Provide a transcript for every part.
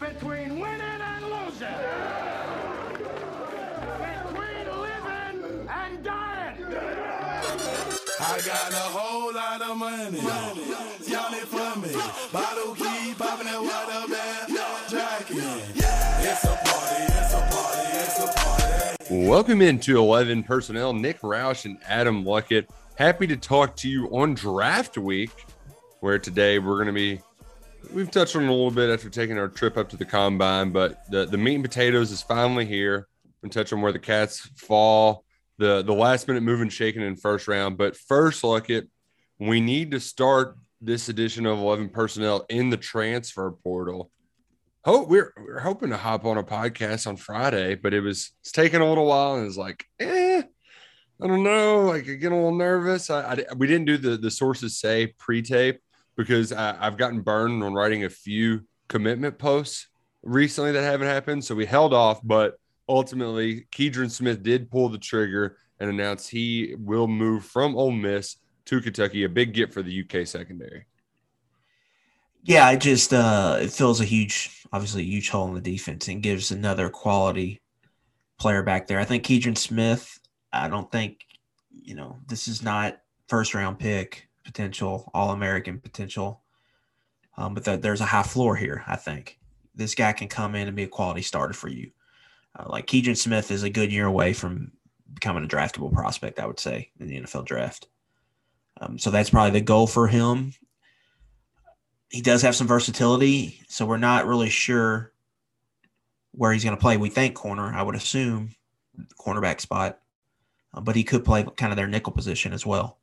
between winning and losing. Between living and dying. I got a whole lot of money. Y'all it for me. Bottle keep popping that water bag. Jacking. It's a party, it's a party, it's a party. Welcome into 11 personnel. Nick Roush and Adam Luckett. Happy to talk to you on draft week, where today we're going to be. We've touched on a little bit after taking our trip up to the combine, but the, the meat and potatoes is finally here. And touch on where the cats fall, the the last minute move and shaking in first round. But first, Luckett, we need to start this edition of 11 personnel in the transfer portal. Hope we're we're hoping to hop on a podcast on Friday, but it was it's taking a little while, and it's like, eh, I don't know. Like I get a little nervous. I, I we didn't do the the sources say pre-tape because I, I've gotten burned on writing a few commitment posts recently that haven't happened, so we held off. But ultimately, Keidron Smith did pull the trigger and announce he will move from Ole Miss to Kentucky, a big get for the UK secondary. Yeah, it just uh, it fills a huge, obviously a huge hole in the defense and gives another quality player back there. I think Keidron Smith. I don't think you know this is not first round pick potential, All American potential, um, but th- there's a high floor here. I think this guy can come in and be a quality starter for you. Uh, like Keidron Smith is a good year away from becoming a draftable prospect. I would say in the NFL draft. Um, so that's probably the goal for him he does have some versatility, so we're not really sure where he's going to play. We think corner, I would assume, cornerback spot, uh, but he could play kind of their nickel position as well.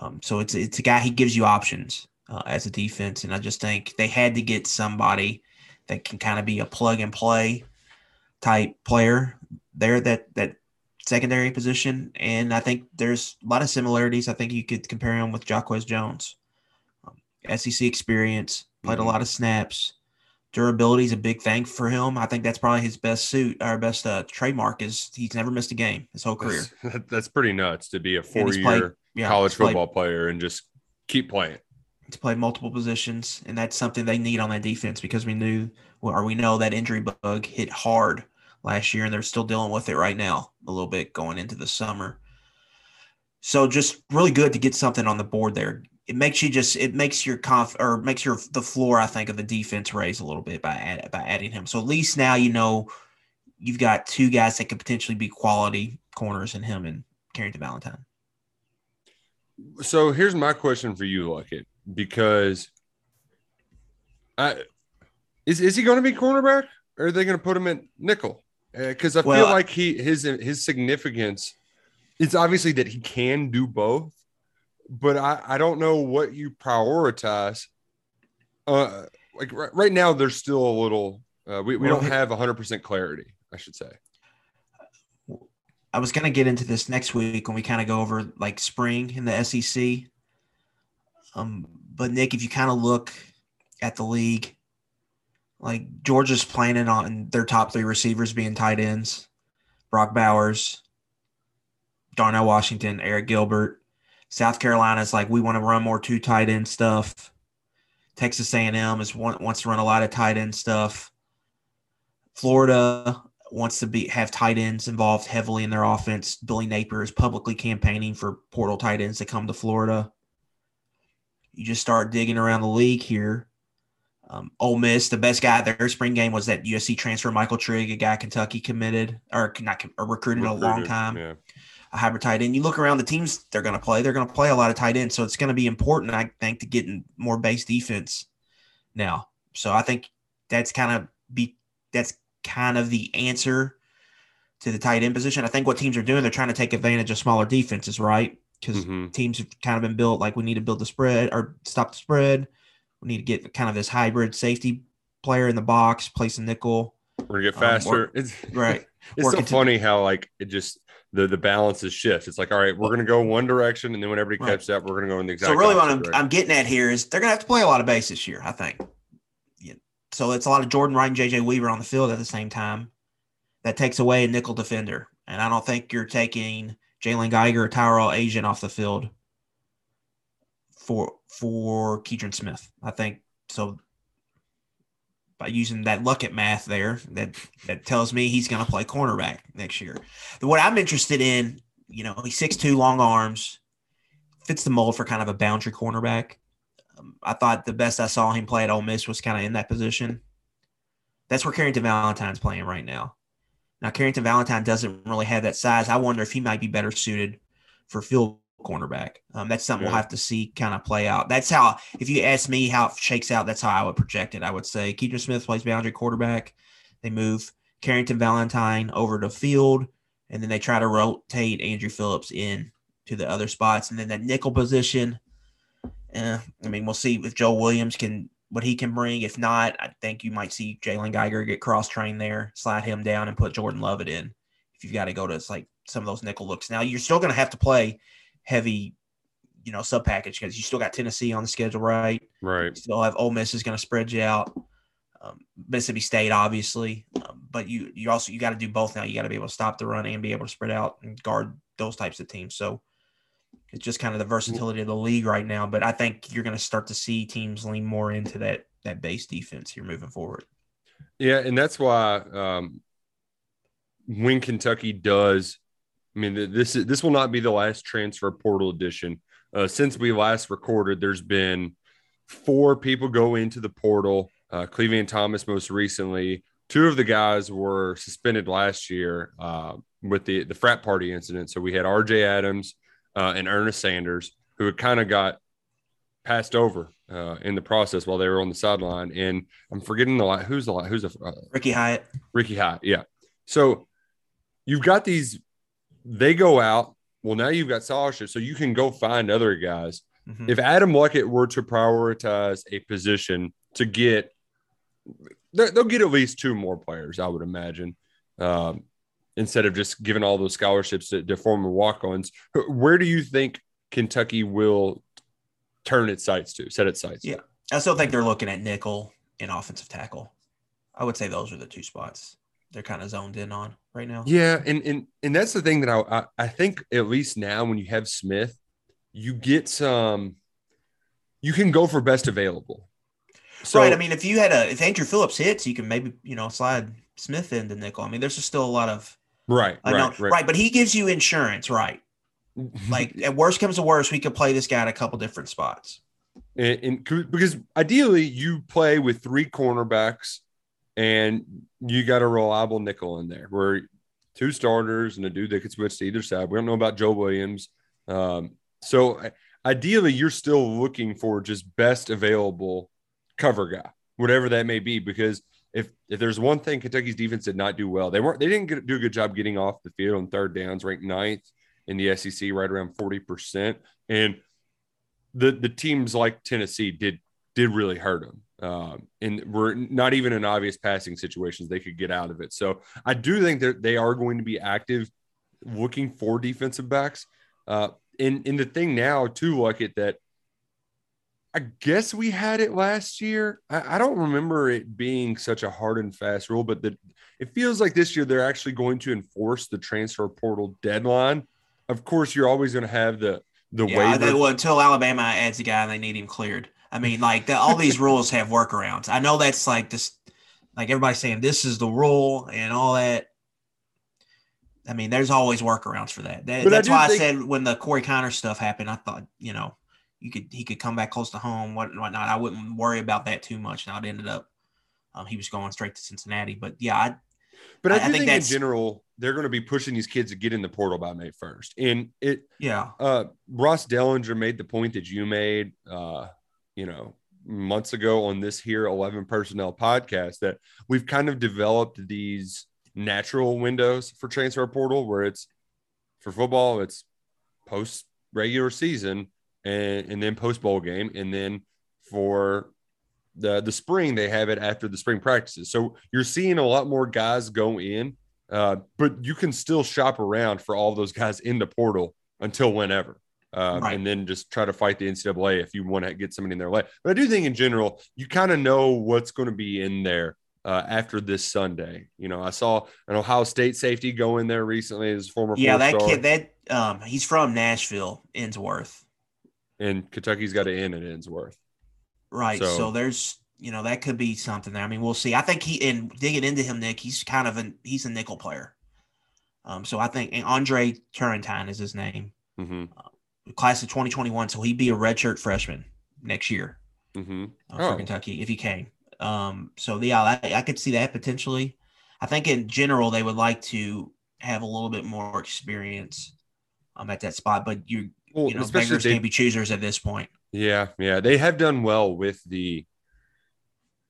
Um, so it's it's a guy he gives you options uh, as a defense, and I just think they had to get somebody that can kind of be a plug and play type player there that that secondary position, and I think there's a lot of similarities. I think you could compare him with Jacquez Jones. SEC experience, played a lot of snaps. Durability is a big thing for him. I think that's probably his best suit, our best uh, trademark is he's never missed a game his whole career. That's, that's pretty nuts to be a four year yeah, college played- football player and just keep playing. To play multiple positions, and that's something they need on that defense because we knew or we know that injury bug hit hard last year, and they're still dealing with it right now a little bit going into the summer. So just really good to get something on the board there. It makes you just it makes your conf or makes your the floor I think of the defense raise a little bit by add, by adding him. So at least now you know you've got two guys that could potentially be quality corners in him and Carrington Valentine. So here's my question for you, Luckett, because I is is he going to be cornerback or are they going to put him at nickel? Because uh, I Well, feel like he his his significance it's obviously that he can do both, but I I don't know what you prioritize. Uh, like right, right now, there's still a little. Uh, we we Well, don't have 100 percent clarity. I should say. I was going to get into this next week when we kind of go over like spring in the SEC. Um, but Nick, if you kind of look at the league, like Georgia's planning on their top three receivers being tight ends: Brock Bowers, Darnell Washington, Arik Gilbert. South Carolina's like we want to run more two tight end stuff. Texas A&M is want, wants to run a lot of tight end stuff. Florida wants to be have tight ends involved heavily in their offense. Billy Napier is publicly campaigning for portal tight ends to come to Florida. You just start digging around the league here. Um, Ole Miss, the best guy at their spring game was that USC transfer Michael Trigg, a guy Kentucky committed or not or recruited, a long time, Yeah. a hybrid tight end. You look around the teams they're going to play; they're going to play a lot of tight ends, so it's going to be important, I think, to get in more base defense now. So I think that's kind of be that's kind of the answer to the tight end position. I think what teams are doing, they're trying to take advantage of smaller defenses, right? Because Mhm. teams have kind of been built like we need to build the spread or stop the spread. We need to get kind of this hybrid safety player in the box, place a nickel. We're gonna get Um, faster. or- it's right. It's so to- funny how like it just the the balances shift. It's like all right, we're gonna go one direction, and then when everybody Right. catches up, we're gonna go in the exact. So really, what I'm. I'm getting at here is they're gonna have to play a lot of base this year. I think. So it's a lot of Jordan Wright and JJ Weaver on the field at the same time. That takes away a nickel defender, and I don't think you're taking Jalen Geiger or Tyrell Ajian off the field for for Keidron Smith. I think so. By using that Luckett math there, that that tells me he's going to play cornerback next year. What I'm interested in, you know, he's 6'2", long arms, fits the mold for kind of a boundary cornerback. Um, I thought the best I saw him play at Ole Miss was kind of in that position. That's where Carrington Valentine's playing right now. Now, Carrington Valentine doesn't really have that size. I wonder if he might be better suited for field cornerback. Um, that's something we'll have to see kind of play out. That's how, if you ask me how it shakes out, that's how I would project it. I would say Keaton Smith plays boundary quarterback. They move Carrington Valentine over to field, and then they try to rotate Andrew Phillips in to the other spots. And then that nickel position, eh, I mean, we'll see if Joe Williams can what he can bring. If not, I think you might see Jalen Geiger get cross trained there, slide him down, and put Jordan Lovett in. If you've got to go to like some of those nickel looks. Now you're still going to have to play heavy, you know, sub package because you still got Tennessee on the schedule, right? right. You still have Ole Miss is going to spread you out. Um, Mississippi State, obviously, um, but you you also you got to do both now. You got to be able to stop the run and be able to spread out and guard those types of teams. So it's just kind of the versatility of the league right now. But I think you're going to start to see teams lean more into that that base defense here moving forward. Yeah, and that's why um, when Kentucky does, I mean, this is this will not be the last transfer portal edition. Uh, since we last recorded, there's been four people go into the portal. Uh, Cleveland Thomas, most recently. Two of the guys were suspended last year uh, with the the frat party incident. So we had R.J. Adams uh, and Ernest Sanders, who had kind of got passed over uh, in the process while they were on the sideline. And I'm forgetting the la- who's the la- who's the uh, Ricky Hyatt. Ricky Hyatt. Yeah. So you've got these, they go out. Well, now you've got scholarship, so you can go find other guys. Mhm. If Adam Luckett were to prioritize a position to get, they- they'll get at least two more players, I would imagine, um, instead of just giving all those scholarships to, to former walk-ons. Where do you think Kentucky will turn its sights to, set its sights? Yeah, I still think they're looking at nickel and offensive tackle. I would say those are the two spots they're kind of zoned in on right now. Yeah, and and and that's the thing that I, I I think at least now when you have Smith, you get some. You can go for best available. So, right. I mean, if you had a if Andrew Phillips hits, you can maybe you know slide Smith into nickel. I mean, there's just still a lot of right, know, right, right, right, but he gives you insurance, right? Like at worst comes to worst, we could play this guy at a couple different spots. and, and because ideally you play with three cornerbacks, and you got a reliable nickel in there, where two starters and a dude that could switch to either side. We don't know about Joe Williams, um, so ideally you're still looking for just best available cover guy, whatever that may be, because if if there's one thing Kentucky's defense did not do well, they weren't they didn't get, do a good job getting off the field on third downs, ranked ninth in the SEC, right around forty percent, and the the teams like Tennessee did did really hurt them. Um, and we're not even in obvious passing situations they could get out of it. So I do think that they are going to be active, looking for defensive backs. Uh, and in the thing now too, like it that I guess we had it last year. I, I, don't remember it being such a hard and fast rule, but that it feels like this year they're actually going to enforce the transfer portal deadline. Of course, you're always going to have the the yeah, waiver. They, well, until Alabama adds a guy and they need him cleared. I mean, like the, all these rules have workarounds. I know that's like this, like everybody's saying this is the rule and all that. I mean, there's always workarounds for that. that that's I why think- I said when the Corey Connor stuff happened, I thought, you know, you could he could come back close to home, what whatnot. I wouldn't worry about that too much. Now it ended up um, he was going straight to Cincinnati, but yeah, I. But I, I, think, think in general they're going to be pushing these kids to get in the portal by May first, and it yeah. Uh, Ross Dellenger made the point that you made, uh, you know, months ago on this here 11 personnel podcast that we've kind of developed these natural windows for transfer portal where it's for football it's post regular season and, and then post bowl game. And then for the, the spring, they have it after the spring practices. So you're seeing a lot more guys go in, uh, but you can still shop around for all those guys in the portal until whenever. Um, right. and then just try to fight the NCAA if you want to get somebody in their way. But I do think in general, you kind of know what's going to be in there uh, after this Sunday. You know, I saw an Ohio State safety go in there recently as former. Yeah, that kid, that um, he's from Nashville, Ensworth and Kentucky's got an in at Ensworth. Right. So, so, there's you know that could be something there. I mean, we'll see. I think he and digging into him, Nick, he's kind of an he's a nickel player. Um, so I think and Andre Turrentine is his name. Mm-hmm. Uh, class of 2021, so he'd be a redshirt freshman next year mm-hmm. uh, for oh. Kentucky if he came. Um, so yeah, I, I could see that potentially. I think in general they would like to have a little bit more experience um, at that spot, but you well, you know, beggars they, can't be choosers at this point. Yeah, yeah, they have done well with the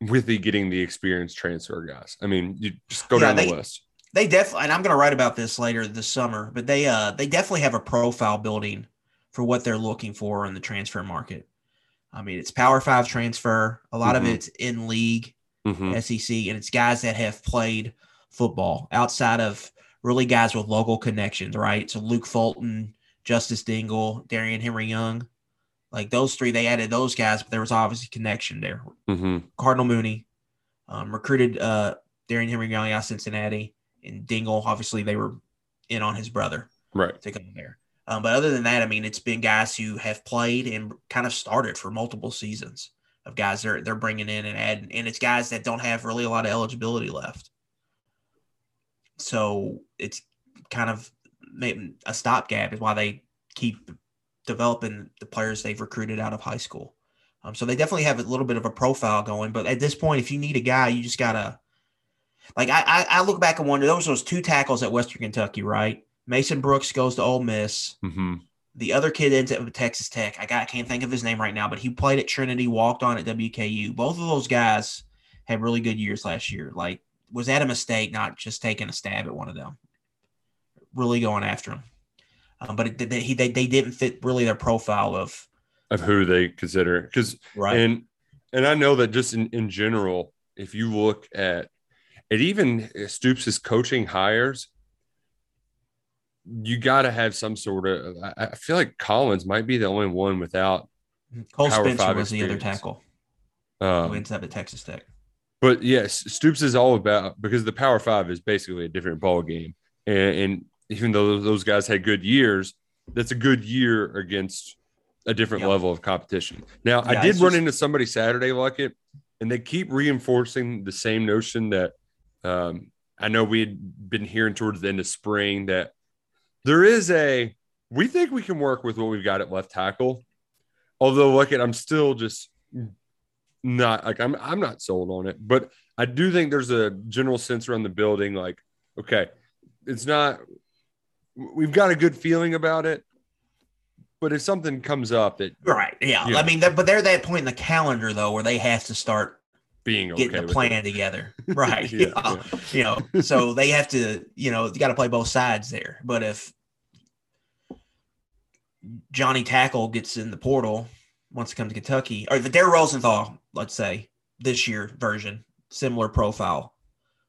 with the getting the experience transfer guys. I mean, you just go yeah, down they, the list. They definitely, and I'm going to write about this later this summer, but they uh they definitely have a profile building for what they're looking for in the transfer market. I mean, it's Power Five transfer. A lot mm-hmm. of it's in league, mm-hmm. SEC, and it's guys that have played football outside of really guys with local connections, right? So Luke Fulton, Justice Dingle, Darrion Henry Young. Like those three, they added those guys, but there was obviously connection there. Mm-hmm. Cardinal Mooney um, recruited uh, Darrion Henry Young out of Cincinnati, and Dingle, obviously, they were in on his brother right to come there. Um, but other than that, I mean, it's been guys who have played and kind of started for multiple seasons of guys they're they're bringing in and adding, and it's guys that don't have really a lot of eligibility left. So it's kind of a stopgap is why they keep developing the players they've recruited out of high school. Um, so they definitely have a little bit of a profile going. But at this point, if you need a guy, you just gotta like I I, look back and wonder those those two tackles at Western Kentucky, right? Mason Brooks goes to Ole Miss. Mm-hmm. The other kid ends up with Texas Tech. I got I can't think of his name right now, but he played at Trinity, walked on at WKU. Both of those guys had really good years last year. Like, was that a mistake not just taking a stab at one of them? Really going after him. Um, but it, they, he, they, they didn't fit really their profile of of who they consider because right and and I know that just in, in general, if you look at it, even Stoops' coaching hires, you got to have some sort of. I, I, feel like Collins might be the only one without. Cole Spencer was the other tackle. Um, who ends up at Texas Tech. But yes, Stoops is all about because the Power Five is basically a different ball game, and, and even though those guys had good years, that's a good year against a different yep. level of competition. Now, yeah, I did run just... into somebody Saturday like it, and they keep reinforcing the same notion that um, I know we had been hearing towards the end of spring that there is a we think we can work with what we've got at left tackle. Although, look at I'm still just not like I'm I'm not sold on it, but I do think there's a general sense around the building like okay, it's not we've got a good feeling about it, But if something comes up that right, yeah, I mean, they're, but they're that point in the calendar though where they have to start being okay getting a with plan it. together, right? Yeah, yeah, you know, so they have to, you know, you got to play both sides there. But if Johnny Tackle gets in the portal, wants to come to Kentucky, or the Dare Rosenthal, let's say this year version, similar profile,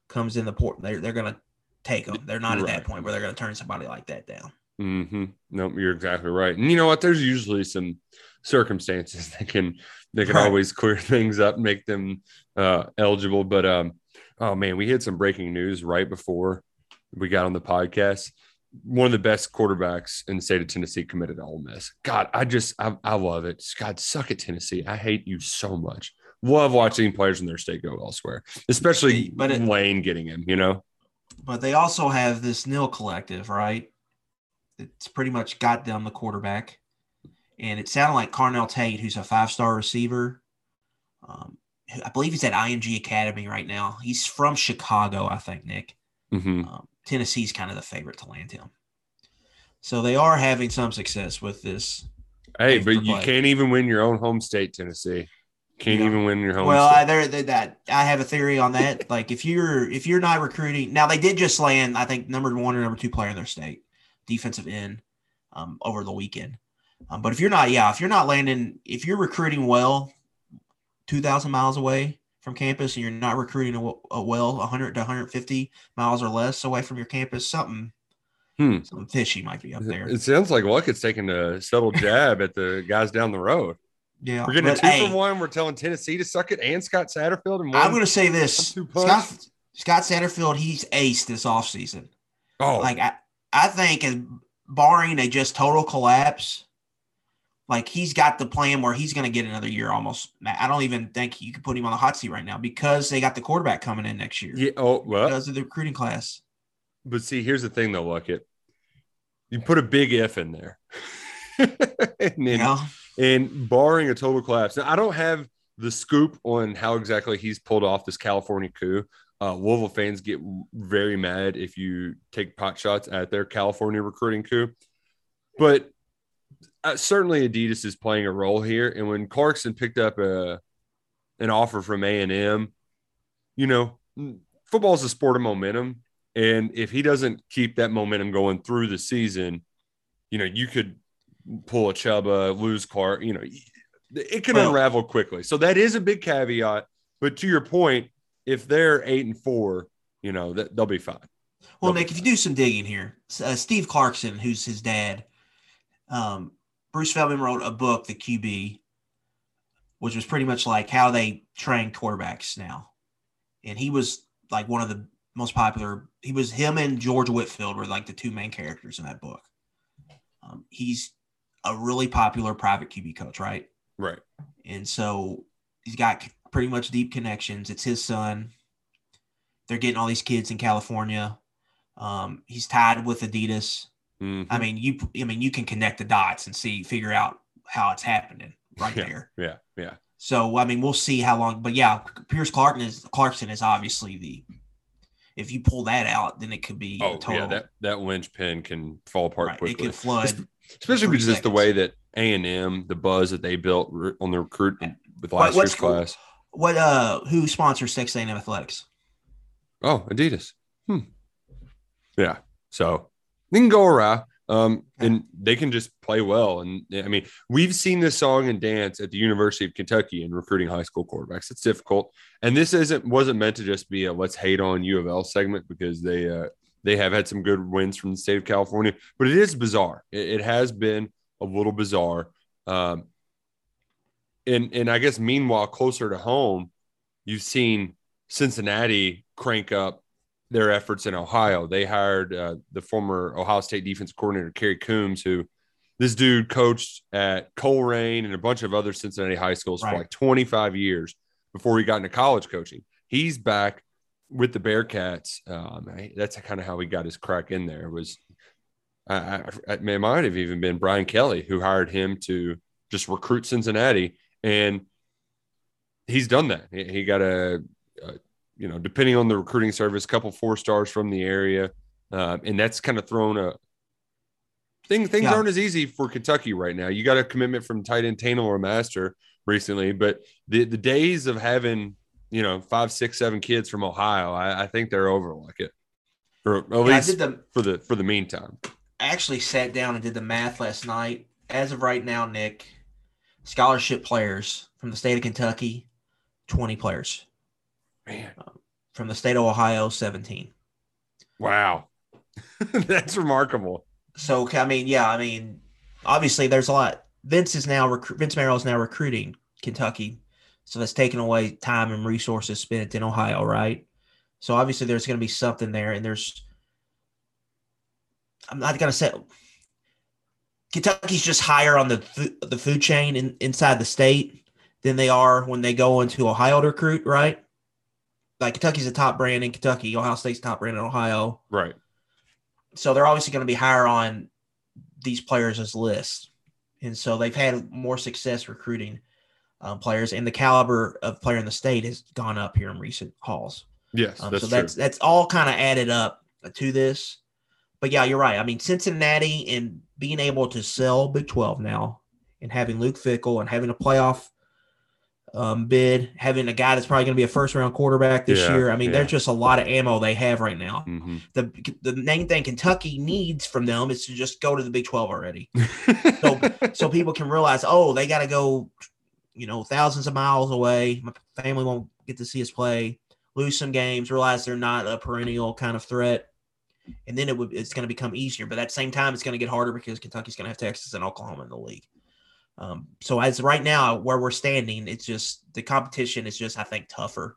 comes in the port, they're they're gonna take them. They're not at that point where they're gonna turn somebody like that down. Mm-hmm. No, you're exactly right. And you know what? There's usually some circumstances that can that can Right. always clear things up, make them uh, eligible. But um, oh man, we had some breaking news right before we got on the podcast. One of the best quarterbacks in the state of Tennessee committed to Ole Miss. God, I just I, I love it. God, suck it, Tennessee. I hate you so much. Love watching players in their state go elsewhere, especially But it- Lane getting him. You know, But they also have this nil collective, right? It's pretty much got them the quarterback. And it sounded like Carnell Tate, who's a five star receiver. Um, I believe he's at IMG Academy right now. He's from Chicago, I think, Nick. Mhm. Um, Tennessee's kind of the favorite to land him. So they are having some success with this. hey, but you play. can't even win your own home state, Tennessee. Can't Yeah. even win your home. Well. I, there, there- that I have a theory on that. like if you're if you're not recruiting now, they did just land I think number one or number two player in their state, defensive end, um, over the weekend. Um, but if you're not, yeah, if you're not landing, if you're recruiting well, two thousand miles away from campus, and you're not recruiting a well 100 to 150 miles or less away from your campus, something Hmm. something fishy might be up there. It sounds like Luckett's taking a subtle jab at the guys down the road. Yeah, We're getting a two hey, for one. We're telling Tennessee to suck it and Scott Satterfield. And I'm going to say this: Scott Scott Satterfield, he's aced this offseason. oh, like I, I think as barring a just total collapse, like he's got the plan where he's going to get another year almost. I don't even think you could put him on the hot seat right now because they got the quarterback coming in next year yeah. Oh, well, because of the recruiting class. but see, here's the thing, though, Luckett. You put a big if in there, and, then, You know, and barring a total collapse. Now, I don't have the scoop on how exactly he's pulled off this California coup. Uh, Louisville fans get very mad if you take pot shots at their California recruiting coup, but uh, certainly Adidas is playing a role here. And when Clarkson picked up a an offer from A and M, you know, football is a sport of momentum, and if he doesn't keep that momentum going through the season, you know, you could pull a Chuba, lose Car. you know, it can Well- unravel quickly. So that is a big caveat. But to your point, if they're eight and four, you know, that they'll be fine. well, They'll Nick, if you do some digging here, uh, Steve Clarkson, who's his dad, um, Bruce Feldman wrote a book, The QB, which was pretty much like how they train quarterbacks now. And he was like one of the most popular. He was him and George Whitfield were like the two main characters in that book. Um, he's a really popular private QB coach, right? Right. And so he's got pretty much deep connections. It's his son. They're getting all these kids in California. Um, he's tied with Adidas. Mhm. I mean, you I mean you can connect the dots and see figure out how it's happening right yeah, there. yeah, yeah. So I mean, we'll see how long. But yeah, Pierce Clarkson is Clarkson is obviously the. If you pull that out, then it could be Oh, total. yeah. That that linchpin can fall apart right, it quickly. could flood. Especially because it's the way that A and M, the buzz that they built on the recruit with What- last what's year's class. What uh? Who sponsors Texas A&M athletics? Oh, Adidas. Hmm. Yeah. So they can go around. Um, and they can just play well. And I mean, we've seen this song and dance at the University of Kentucky in recruiting high school quarterbacks. It's difficult. And this isn't wasn't meant to just be a let's hate on U of L segment because they uh they have had some good wins from the state of California, but it is bizarre. It, it has been a little bizarre. Um, and and I guess meanwhile, closer to home, you've seen Cincinnati crank up their efforts in Ohio. They hired uh, the former Ohio State defense coordinator Kerry Coombs, who this dude coached at Colerain and a bunch of other Cincinnati high schools Right. for like 25 years before he got into college coaching. He's back with the Bearcats. Um, I- that's kind of how he got his crack in there. Was I, I, I- it might have even been Brian Kelly who hired him to just recruit Cincinnati, and he's done that. He, he got a, a, you know, depending on the recruiting service, a couple four stars from the area, um, and that's kind of thrown a thing. things Yeah. aren't as easy for Kentucky right now. You got a commitment from tight end Taylor Master recently, but the the days of having you know five, six, seven kids from Ohio, I, I think they're over like it, or at Yeah, least the for the for the meantime. I actually sat down and did the math last night. As of right now, Nick, scholarship players from the state of Kentucky, 20 players. Man. Um, from the state of Ohio, 17. Wow, that's remarkable. So, I mean, yeah, I mean, obviously there's a lot. Vince is now, recru- Vince Marrow is now recruiting Kentucky. So that's taking away time and resources spent in Ohio, right? So obviously there's going to be something there. And there's, I'm not going to say, Kentucky's just higher on the fu- the food chain in, inside the state than they are when they go into Ohio to recruit, right? Like Kentucky's a top brand in Kentucky, Ohio State's top brand in Ohio. Right. So they're obviously going to be higher on these players' as lists, and so they've had more success recruiting um, players, and the caliber of player in the state has gone up here in recent hauls. Yes, Um, that's so true. that's that's all kind of added up to this. But yeah, you're right. I mean, Cincinnati and being able to sell Big 12 now and having Luke Fickell and having a playoff um, bid, having a guy that's probably going to be a first round quarterback this Yeah, year. I mean, yeah. there's just a lot of ammo they have right now. Mhm. The the main thing Kentucky needs from them is to just go to the Big 12 already. so so people can realize, oh, they got to go, you know, thousands of miles away. My family won't get to see us play. Lose some games, realize they're not a perennial kind of threat, and then it would it's going to become easier. But at the same time, it's going to get harder because Kentucky's going to have Texas and Oklahoma in the league. Um, so as right now, where we're standing, it's just the competition is just I think tougher.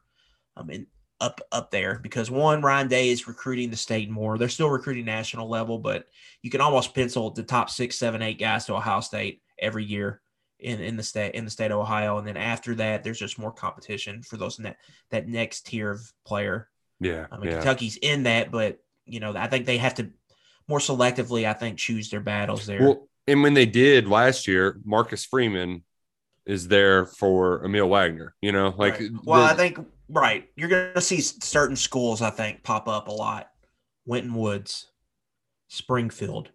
I mean, up up there because one Ryan Day is recruiting the state more. They're still recruiting national level, but you can almost pencil the top six, seven, eight guys to Ohio State every year in, in the state in the state of Ohio. And then after that, there's just more competition for those ne- that next tier of player. Yeah, I mean, yeah. Kentucky's in that, but you know, I think they have to more selectively. I think choose their battles there. Well, and when they did last year, Marcus Freeman is there for Emil Wagner. You know, like Well, the- I think right. You're going to see certain schools. I think pop up a lot. Winton Woods, Springfield,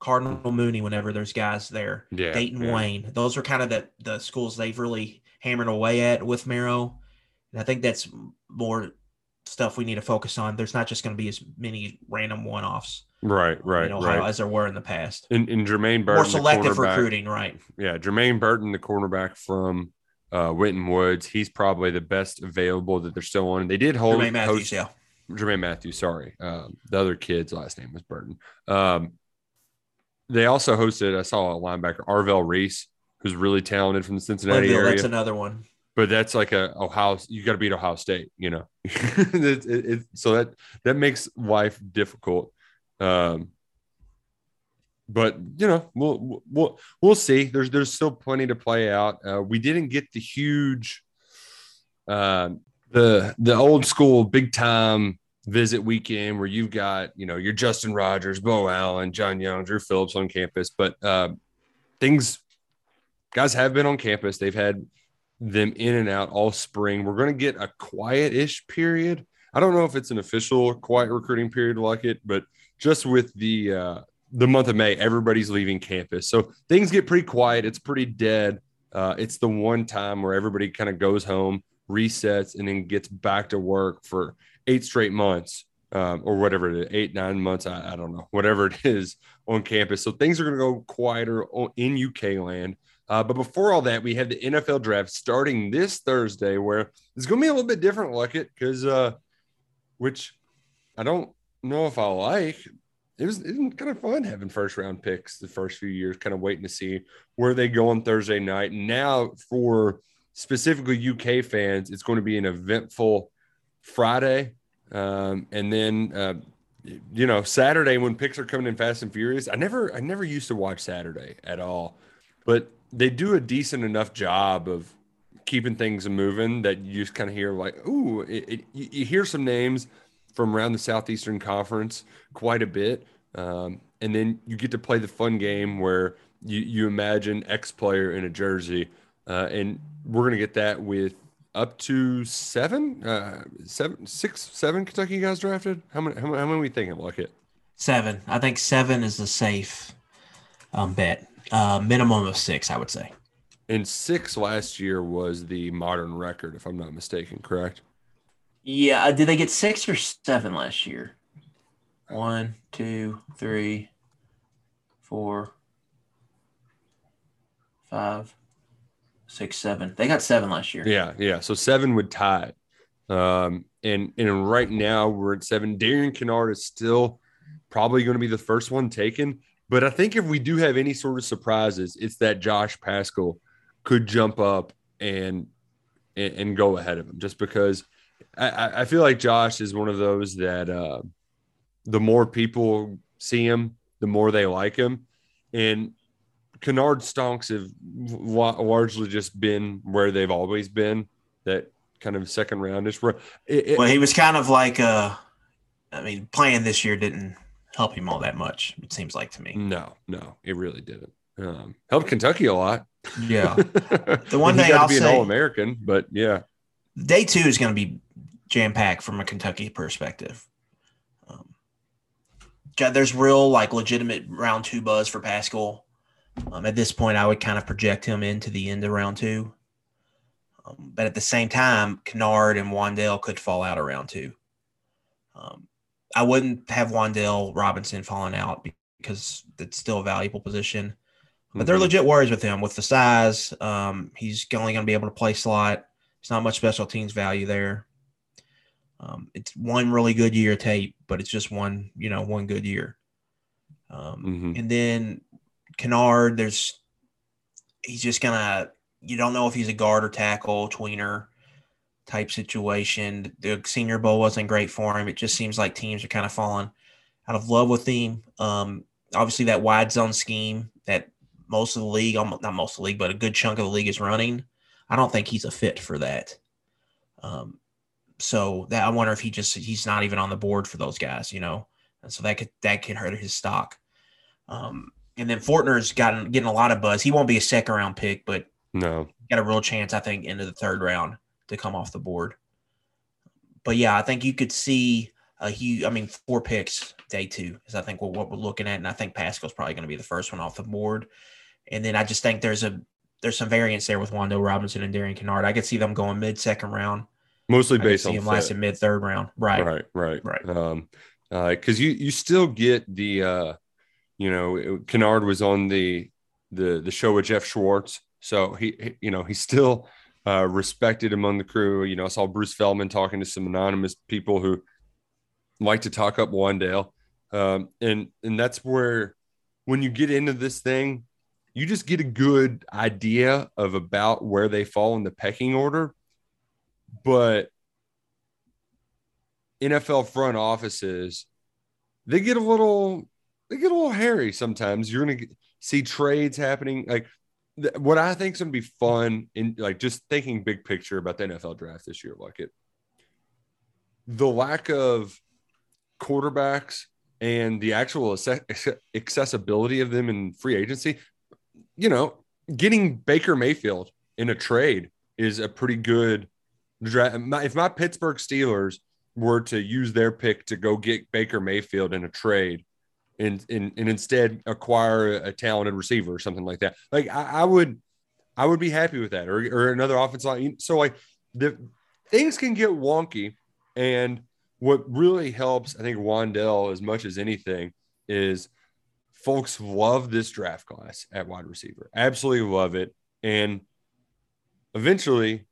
Cardinal Mooney. Whenever there's guys there, Yeah, Dayton yeah. Wayne. Those are kind of the the schools they've really hammered away at with Marrow, and I think that's more stuff we need to focus on. There's not just going to be as many random one offs right, right, Ohio right. as there were in the past. And, and Jermaine Burton, More selective recruiting, right? Yeah, Jermaine Burton, the cornerback from uh, Winton Woods, he's probably the best available that they're still on. They did hold Jermaine Matthews, host- yeah. Jermaine Matthews. Sorry, um, the other kid's last name was Burton. Um, they also hosted. I saw a linebacker, Arvell Reese, who's really talented from the Cincinnati Linville, area. that's another one. but that's like a Ohio. You got to beat Ohio State, you know. it, it, it- so that that makes life difficult. Um, but you know, we'll we'll we'll see. There's there's still plenty to play out. Uh, we didn't get the huge, um, the the old school big time visit weekend where you've got you know your Justin Rogers, Bo Allen, John Young, Drew Phillips on campus, but uh, things guys have been on campus. They've had them in and out all spring. We're going to get a quiet-ish period. I don't know if it's an official quiet recruiting period like it, but just with the uh, the month of May, everybody's leaving campus, so things get pretty quiet. It's pretty dead. Uh, it's the one time where everybody kind of goes home, resets, and then gets back to work for eight straight months. Um, or whatever it is, eight, nine months, I, I don't know, whatever it is on campus. So things are going to go quieter in UK land. Uh, but before all that, we have the NFL draft starting this Thursday, where it's going to be a little bit different, like it, because uh, which I don't know if I like. It was, it was kind of fun having first round picks the first few years, kind of waiting to see where they go on Thursday night. Now, for specifically UK fans, it's going to be an eventful Friday, um, and then uh, you know Saturday when picks are coming in fast and furious. I never, I never used to watch Saturday at all, but they do a decent enough job of keeping things moving that you just kind of hear like, ooh, it, it, you, hear some names from around the Southeastern Conference quite a bit, um, and then you get to play the fun game where you you imagine X player in a jersey, uh, and we're gonna get that with up to seven, uh, seven, six, seven Kentucky guys drafted. How many? How many, how many we thinking? Like it? Seven. I think seven is the safe. um, bet. Uh, minimum of six, I would say. And six last year was the modern record, if I'm not mistaken, correct? Yeah. uh, Did they get six or seven last year? One, two, three, four, five, six, seven. They got seven last year. Yeah, yeah. So seven would tie. Um, and and right now we're at seven. Darian Kinnard is still probably going to be the first one taken. But I think if we do have any sort of surprises, it's that Josh Paschal could jump up and and, and go ahead of him, just because I, I feel like Josh is one of those that uh, the more people see him, the more they like him, and Kinnard stonks have largely just been where they've always been. That kind of second roundish. Where it, it, Well, he was kind of like, uh, I mean, playing this year didn't help him all that much. It seems like to me. no, no, it really didn't. Um, helped Kentucky a lot. Yeah. the one to I'll be an All American, but yeah, Day two is going to be jam packed from a Kentucky perspective. Um, there's real, like, legitimate round two buzz for Paschal. Um, at this point, I would kind of project him into the end of round two. Um, but at the same time, Kinnard and Wan'Dale could fall out of round two. Um, I wouldn't have Wan'Dale Robinson falling out because it's still a valuable position. But they're Mhm. legit worries with him with the size. Um, he's only going to be able to play slot. It's not much special teams value there. Um, it's one really good year tape, but it's just one, you know, one good year. Um, Mhm. And then Kinnard, there's he's just gonna. You don't know if he's a guard or tackle tweener type situation. The Senior Bowl wasn't great for him. It just seems like teams are kind of falling out of love with him. Um, obviously, that wide zone scheme that most of the league, not most of the league, but a good chunk of the league is running. I don't think he's a fit for that. Um, so that I wonder if he just he's not even on the board for those guys, you know, and so that could that could hurt his stock. Um, and then Fortner's gotten getting a lot of buzz. He won't be a second round pick, but no, got a real chance, I think, into the third round to come off the board. But yeah, I think you could see a huge. I mean, four picks day two is I think what, what we're looking at, and I think Paschal's probably going to be the first one off the board. And then I just think there's a there's some variance there with Wan'Dale Robinson and Darian Kinnard. I could see them going mid second round. mostly based see on them fit. lasting mid third round. Right. right, right, Right. Um, because you you still get the uh, you know, Kinnard was on the the the show with Geoff Schwartz, so he, he- you know he's still uh, respected among the crew. You know, I saw Bruce Feldman talking to some anonymous people who like to talk up Wan'Dale, um, and and that's where when you get into this thing, you just get a good idea of about where they fall in the pecking order, but NFL front offices, they get a little, they get a little hairy sometimes. You're gonna get, see trades happening. Like th- what I think is gonna be fun in like just thinking big picture about the NFL draft this year. Like it, the lack of quarterbacks and the actual acce- accessibility of them in free agency. You know, getting Baker Mayfield in a trade is a pretty good draft. If my Pittsburgh Steelers were to use their pick to go get Baker Mayfield in a trade and, and, and instead acquire a, talented receiver or something like that, like I, I would, I would be happy with that or, or another offense line. So like the things can get wonky. And what really helps, I think Wan'Dale as much as anything is folks love this draft class at wide receiver. Absolutely love it. And eventually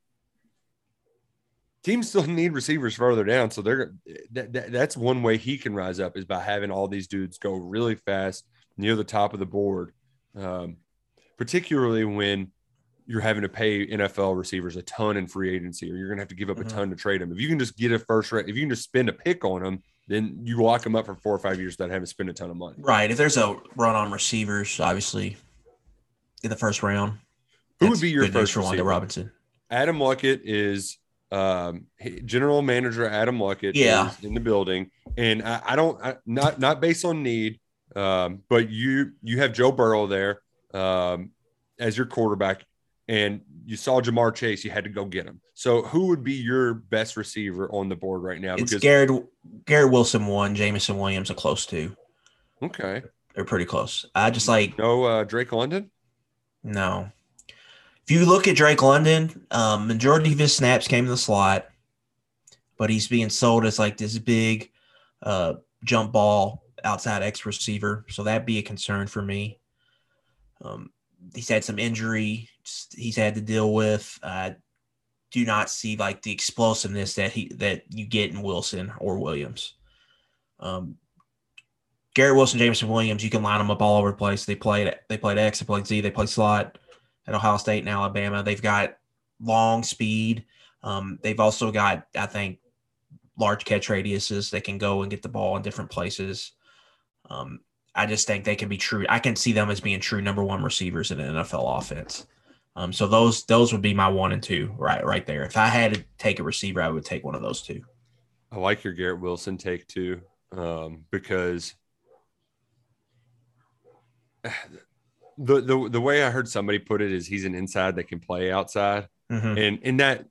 teams still need receivers further down. So they're that, that, that's one way he can rise up is by having all these dudes go really fast near the top of the board, um, particularly when you're having to pay NFL receivers a ton in free agency, or you're going to have to give up Mhm. a ton to trade them. If you can just get a first rate, if you can just spend a pick on them, then you lock them up for four or five years that haven't spent a ton of money. Right. If there's a run on receivers, obviously in the first round. Who would be your first receiver? Robinson? Adam Luckett is um, general manager. Adam Luckett Yeah. in the building, and I, I don't I, not not based on need, um, but you you have Joe Burrow there um, as your quarterback, and you saw Ja'Marr Chase. You had to go get him. So who would be your best receiver on the board right now? It's Garrett Garrett Wilson one, Jameson Williams a close two. okay, they're pretty close. I just like no uh, Drake London. No, if you look at Drake London, um, majority of his snaps came in the slot, but he's being sold as like this big uh, jump ball outside X receiver. So that'd be a concern for me. Um, he's had some injury he's had to deal with. I do not see like the explosiveness that he that you get in Wilson or Williams. Um, Garrett Wilson, Jameson Williams, you can line them up all over the place. They played they played X, they played Z, they played slot at Ohio State and Alabama. They've got long speed. Um, they've also got, I think, large catch radiuses. They can go and get the ball in different places. Um, I just think they can be true. I can see them as being true number one receivers in an NFL offense. Um, so those those would be my one and two right right there. If I had to take a receiver, I would take one of those two. I like your Garrett Wilson take too, um, because the, the the way I heard somebody put it is he's an inside that can play outside, mm-hmm. and in that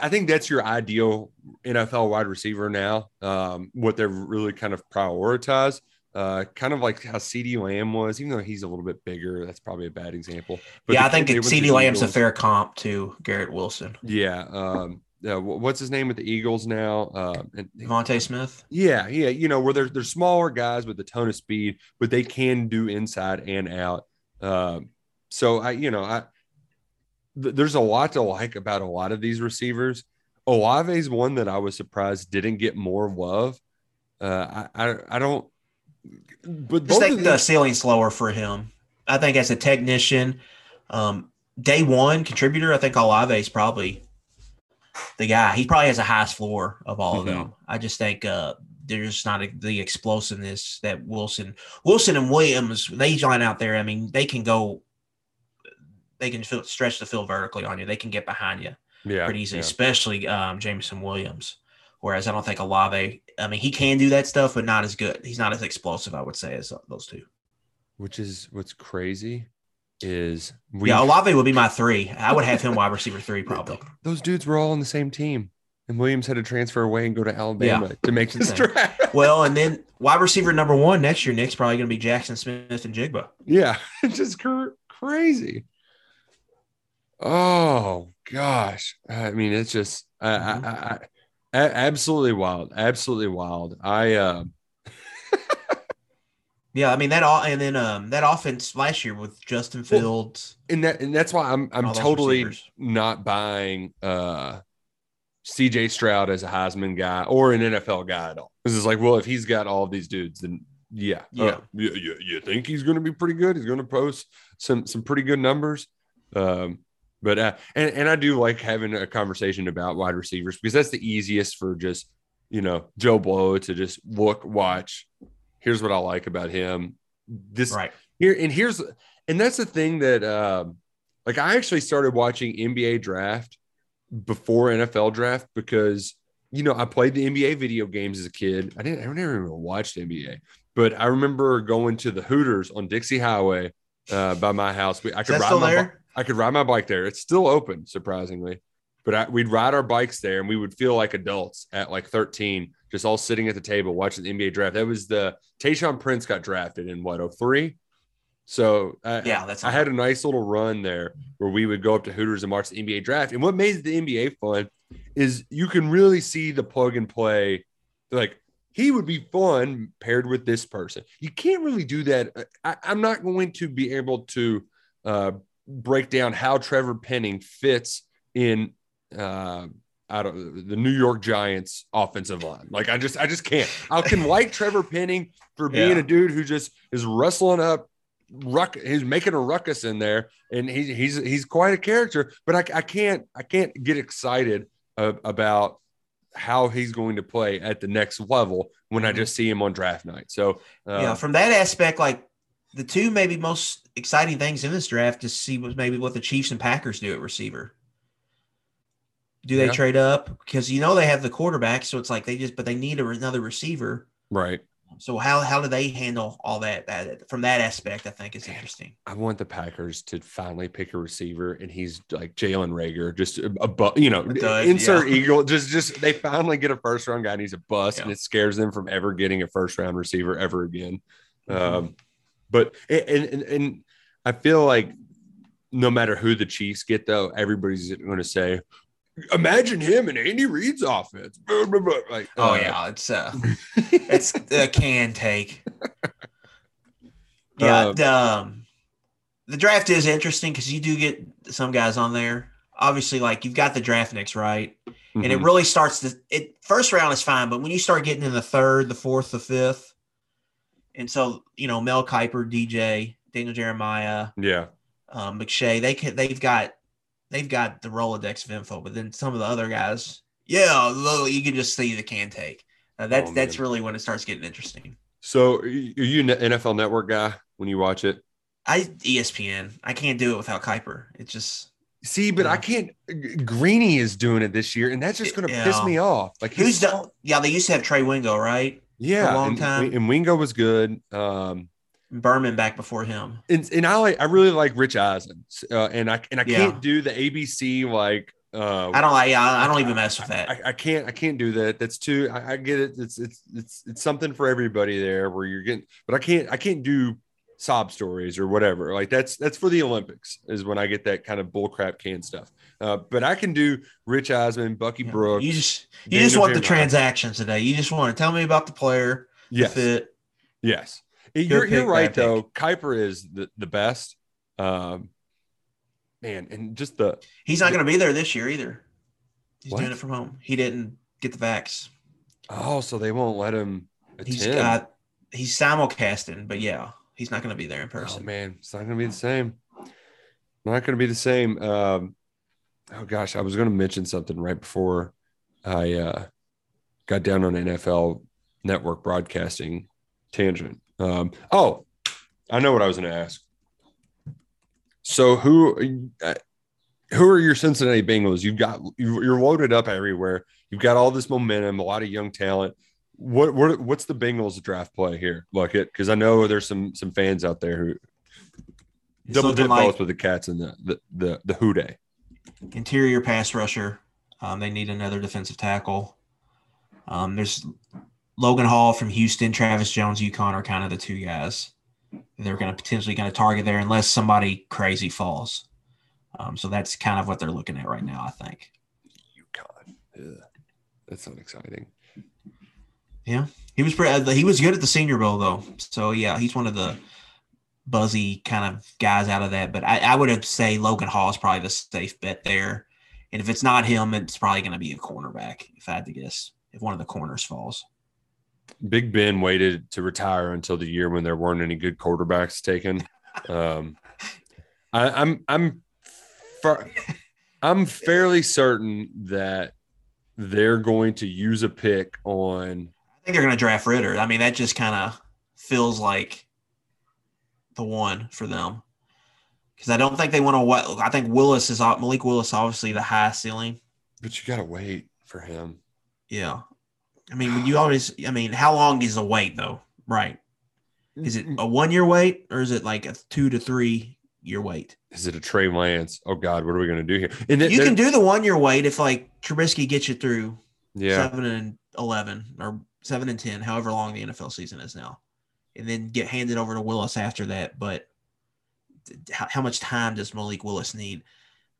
I think that's your ideal NFL wide receiver now. Um, what they're really kind of prioritized, uh, kind of like how CeeDee Lamb was, even though he's a little bit bigger. That's probably a bad example. But yeah, I think CeeDee Lamb's Eagles, a fair comp to Garrett Wilson. Yeah. Um, uh, what's his name with the Eagles now? Uh, and Smith. Yeah, yeah. You know where they're they're smaller guys with a ton of speed, but they can do inside and out. Um, so I, you know, I th- there's a lot to like about a lot of these receivers. Olave is one that I was surprised didn't get more love. Uh, I, I, I don't. But I think the ceiling slower for him. I think as a technician, um, day one contributor, I think Olave is probably the guy. He probably has the highest floor of all mm-hmm. of them. I just think uh, there's not a, the explosiveness that Wilson, Wilson and Williams, they line out there. I mean, they can go, they can feel, stretch the field vertically on you. They can get behind you yeah, pretty easily, yeah. especially um, Jameson Williams. Whereas I don't think Olave, I mean, he can do that stuff, but not as good. He's not as explosive, I would say, as those two. Which is what's crazy is we, yeah, Olave would be my three. I would have him wide receiver three probably. Those dudes were all on the same team and Williams had to transfer away and go to Alabama yeah. to make this draft. well, and then wide receiver number one next year, Nick's probably going to be Jaxon Smith-Njigba. Yeah, it's just cr- crazy. Oh gosh, I mean, it's just mm-hmm. I, I, I, absolutely wild, absolutely wild. I uh, yeah, I mean that all, and then um that offense last year with Justin Fields, well, and that and that's why I'm I'm totally receivers. not buying uh CJ Stroud as a Heisman guy or an NFL guy at all. This is like, well, if he's got all of these dudes, then yeah, yeah, uh, you, you, you, think he's going to be pretty good? He's going to post some some pretty good numbers. Um, but uh, and and I do like having a conversation about wide receivers because that's the easiest for just you know Joe Blow to just look, watch. Here's what I like about him. This right here, and here's and that's the thing that um, like I actually started watching NBA draft before NFL draft because you know I played the NBA video games as a kid. I didn't I never even watched NBA, but I remember going to the Hooters on Dixie Highway uh, by my house. We, I could ride my? I could ride my bike there. It's still open, surprisingly. But I, we'd ride our bikes there, and we would feel like adults at like 13, just all sitting at the table watching the NBA draft. That was the Tayshaun Prince got drafted in what 03? So I, yeah, that's I had a nice little run there where we would go up to Hooters and watch the NBA draft. And what made the NBA fun is you can really see the plug and play. Like he would be fun paired with this person. You can't really do that. I, am not going to be able to uh, break down how Trevor Penning fits in uh, out of the New York Giants offensive line. Like I just I just can't. I can like Trevor Penning for being yeah. a dude who just is wrestling up ruck he's making a ruckus in there and he's he's he's quite a character but i, I can't i can't get excited uh, about how he's going to play at the next level when i mm-hmm. just see him on draft night. So uh, yeah from that aspect like the two maybe most exciting things in this draft to see was maybe what the chiefs and packers do at receiver. Do they yeah. trade up? Because you know they have the quarterback so it's like they just but they need a, another receiver. Right so how how do they handle all that, that from that aspect? I think is interesting. I want the Packers to finally pick a receiver, and he's like Jalen Reagor, just a, a you know, insert yeah. Eagle. Just just they finally get a first round guy, and he's a bust, yeah. and it scares them from ever getting a first round receiver ever again. Um, but and, and and I feel like no matter who the Chiefs get, though, everybody's going to say, "Imagine him in Andy Reid's offense." Like, Oh uh, yeah, it's uh, it's a can take. Yeah, Uh, the, um, the draft is interesting because you do get some guys on there. Obviously, like you've got the draft nicks right, and it Mhm. really starts to it. First round is fine, but when you start getting in the third, the fourth, the fifth, and so you know Mel Kiper, DJ, Daniel Jeremiah, yeah, um, McShay, they can they've got they've got the Rolodex of info, but then some of the other guys, yeah, you can just see the can take. Uh, that's Oh, that's really when it starts getting interesting. So, are you an NFL Network guy when you watch it? I ESPN, I can't do it without Kiper. It just See, but I can't. Greeny is doing it this year, and that's just going to piss me off. Like who's done? Yeah, they used to have Trey Wingo, right? yeah, a long and, time. and Wingo was good. Um, Berman back before him. and, and I like I really like Rich Eisen, uh, and I and I Yeah. can't do the ABC like. Uh, I don't like. Yeah, I don't even mess with that. I, I can't I can't do that. That's too I, I get it. It's it's it's it's something for everybody there where you're getting but I can't I can't do sob stories or whatever. Like that's that's for the Olympics is when I get that kind of bullcrap can stuff. Uh, but I can do Rich Eisen, Bucky Brooks. You just you Daniel just want the transactions today. You just want to tell me about the player, Yes. the fit. Yes. You're, you're right bad pick. though. Kiper is the, the best. Um man, and just the He's not going to be there this year either. He's What? doing it from home. He didn't get the vax. oh, so they won't let him attend. He's got he's simulcasting, but yeah, he's not going to be there in Oh person. man, it's not gonna be the same. Not gonna be the same. Um, oh gosh, I was gonna mention something right before I uh, got down on NFL network broadcasting tangent. Um, oh, I know what I was gonna ask. So who uh, who are your Cincinnati Bengals? You've got you- you're loaded up everywhere. You've got all this momentum, a lot of young talent. What what what's the Bengals draft play here? Look it because I know there's some some fans out there who double dip like- both with the cats and the the the, the Interior pass rusher. Um, they need another defensive tackle. Um, there's Logan Hall from Houston, Travis Jones, UConn are kind of the two guys they're going to potentially going to target there unless somebody crazy falls. Um, so that's kind of what they're looking at right now, I think. Ugh, that's not exciting. Yeah, he was pretty. He was good at the Senior Bowl though. So yeah, he's one of the buzzy kind of guys out of that. But I, I would have say Logan Hall is probably the safe bet there. And if it's not him, it's probably going to be a cornerback. If I had to guess, if one of the corners falls. Big Ben waited to retire until the year when there weren't any good quarterbacks taken. Um, I, I'm I'm fa- I'm fairly certain that they're going to use a pick on. I think they're going to draft Ridder. I mean, that just kind of feels like the one for them. Because I don't think they want to. What I think Willis is Malik Willis, obviously the high ceiling. But you got to wait for him. Yeah. I mean, when you always, I mean, how long is the wait though? Right. Is it a one year wait or is it like a two to three year wait? Is it a Trey Lance? Oh God, what are we going to do here? And then- You can do the one year wait if like Trubisky gets you through Yeah. seven and 11 or seven and 10, however long the NFL season is now, and then get handed over to Willis after that. But how, how much time does Malik Willis need?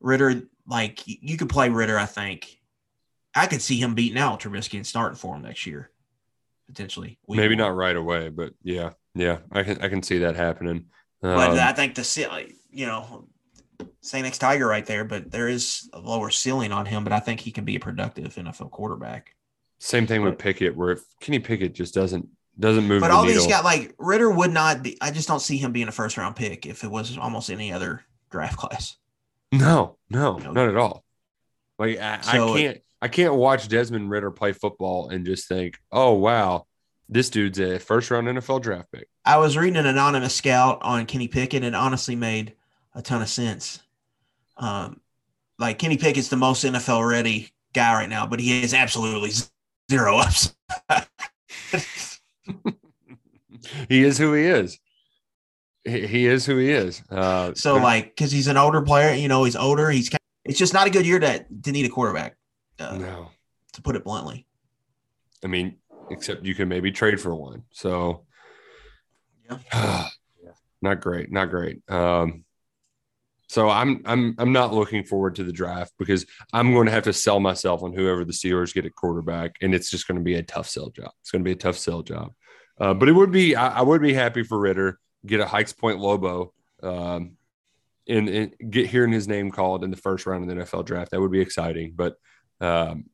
Ridder, like you could play Ridder, I think. I could see him beating out Trubisky and starting for him next year, potentially. Maybe one. not right away, but yeah, yeah, I can I can see that happening. But Um, I think the ceiling, you know, St. X Tiger right there, but there is a lower ceiling on him. But I think he can be a productive NFL quarterback. Same thing with Pickett, where if Kenny Pickett just doesn't doesn't move But the all needle. these got like Ridder would not be. I just don't see him being a first round pick if it was almost any other draft class. no, no, not at all. Like I, So- I can't I can't watch Desmond Ridder play football and just think, oh wow, this dude's a first round NFL draft pick. I was reading an anonymous scout on Kenny Pickett, and it honestly made a ton of sense. Um, like Kenny Pickett's the most NFL ready guy right now, but he has absolutely zero ups. He is who he is. He, he is who he is. Uh, So like, because he's an older player, you know, he's older. He's kind it's just not a good year to to need a quarterback. Uh, no, to put it bluntly. I mean, except you can maybe trade for one. So yeah. not great, not great. Um, so I'm I'm I'm not looking forward to the draft because I'm going to have to sell myself on whoever the Steelers get at quarterback, and it's just going to be a tough sell job. It's going to be a tough sell job. Uh, but it would be I, I, would be happy for Ridder get a Hikes Point Lobo, um, and, and, get hearing his name called in the first round of the NFL draft. That would be exciting. But um,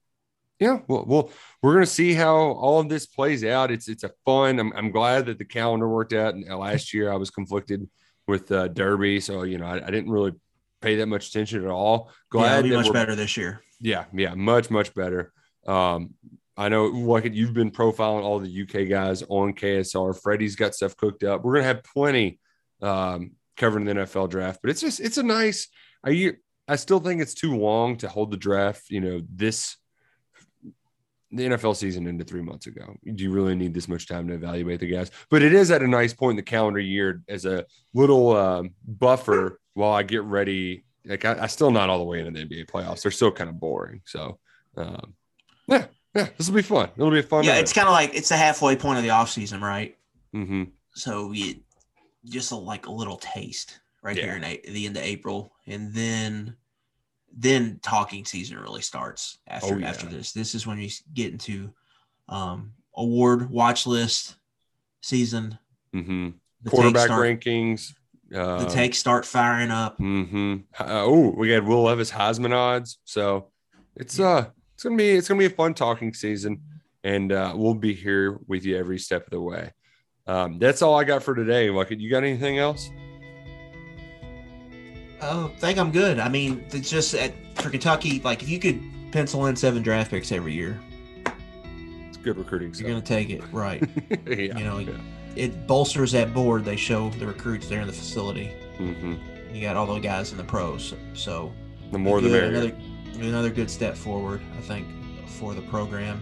yeah, well, well we're going to see how all of this plays out. It's it's a fun. I'm, I'm glad that the calendar worked out. And last year I was conflicted with uh, Derby. So, you know, I, I, didn't really pay that much attention at all. Glad yeah, much better this year. Yeah. Yeah. Much, much better. Um, I know, like you've been profiling all the UK guys on KSR. Freddie's got stuff cooked up. We're gonna have plenty um, covering the NFL draft, but it's just it's a nice. I I still think it's too long to hold the draft. You know, this the NFL season ended three months ago. Do you really need this much time to evaluate the guys? But it is at a nice point in the calendar year as a little um, buffer while I get ready. Like I, I, still not all the way into the NBA playoffs. They're still kind of boring. So um, yeah, yeah, this will be fun. It'll be a fun. Yeah, event. it's kind of like it's the halfway point of the off season, right? Mm-hmm. So you just a, like a little taste right yeah. here in a, the end of April, and then then talking season really starts after oh, yeah. after this. This is when you get into um, award watch list season. Mm-hmm. Quarterback start, rankings. Uh, the takes start firing up. Mm-hmm. Uh, oh, we got Will Levis Heisman odds. So it's uh it's gonna be it's gonna be a fun talking season, and uh, we'll be here with you every step of the way. Um, that's all I got for today. Like, you got anything else? Oh, I think I'm good. I mean, it's just at, for Kentucky, like if you could pencil in seven draft picks every year, it's good recruiting. You're going to take it, right? yeah, you know, yeah. it bolsters that board. They show the recruits there in the facility. Mm-hmm. You got all the guys in the pros, so the more good, the merrier. Another, another good step forward, I think, for the program,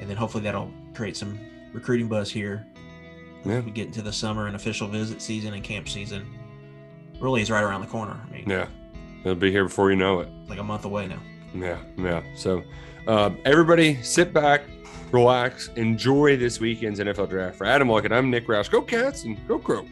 and then hopefully that'll create some recruiting buzz here. Yeah. We get into the summer and official visit season and camp season really is right around the corner. I mean, yeah, it'll be here before you know it. Like a month away now. Yeah, yeah. So, uh, everybody, sit back, relax, enjoy this weekend's NFL draft. For Adam Luckett, I'm Nick Roush. Go Cats and go Crow.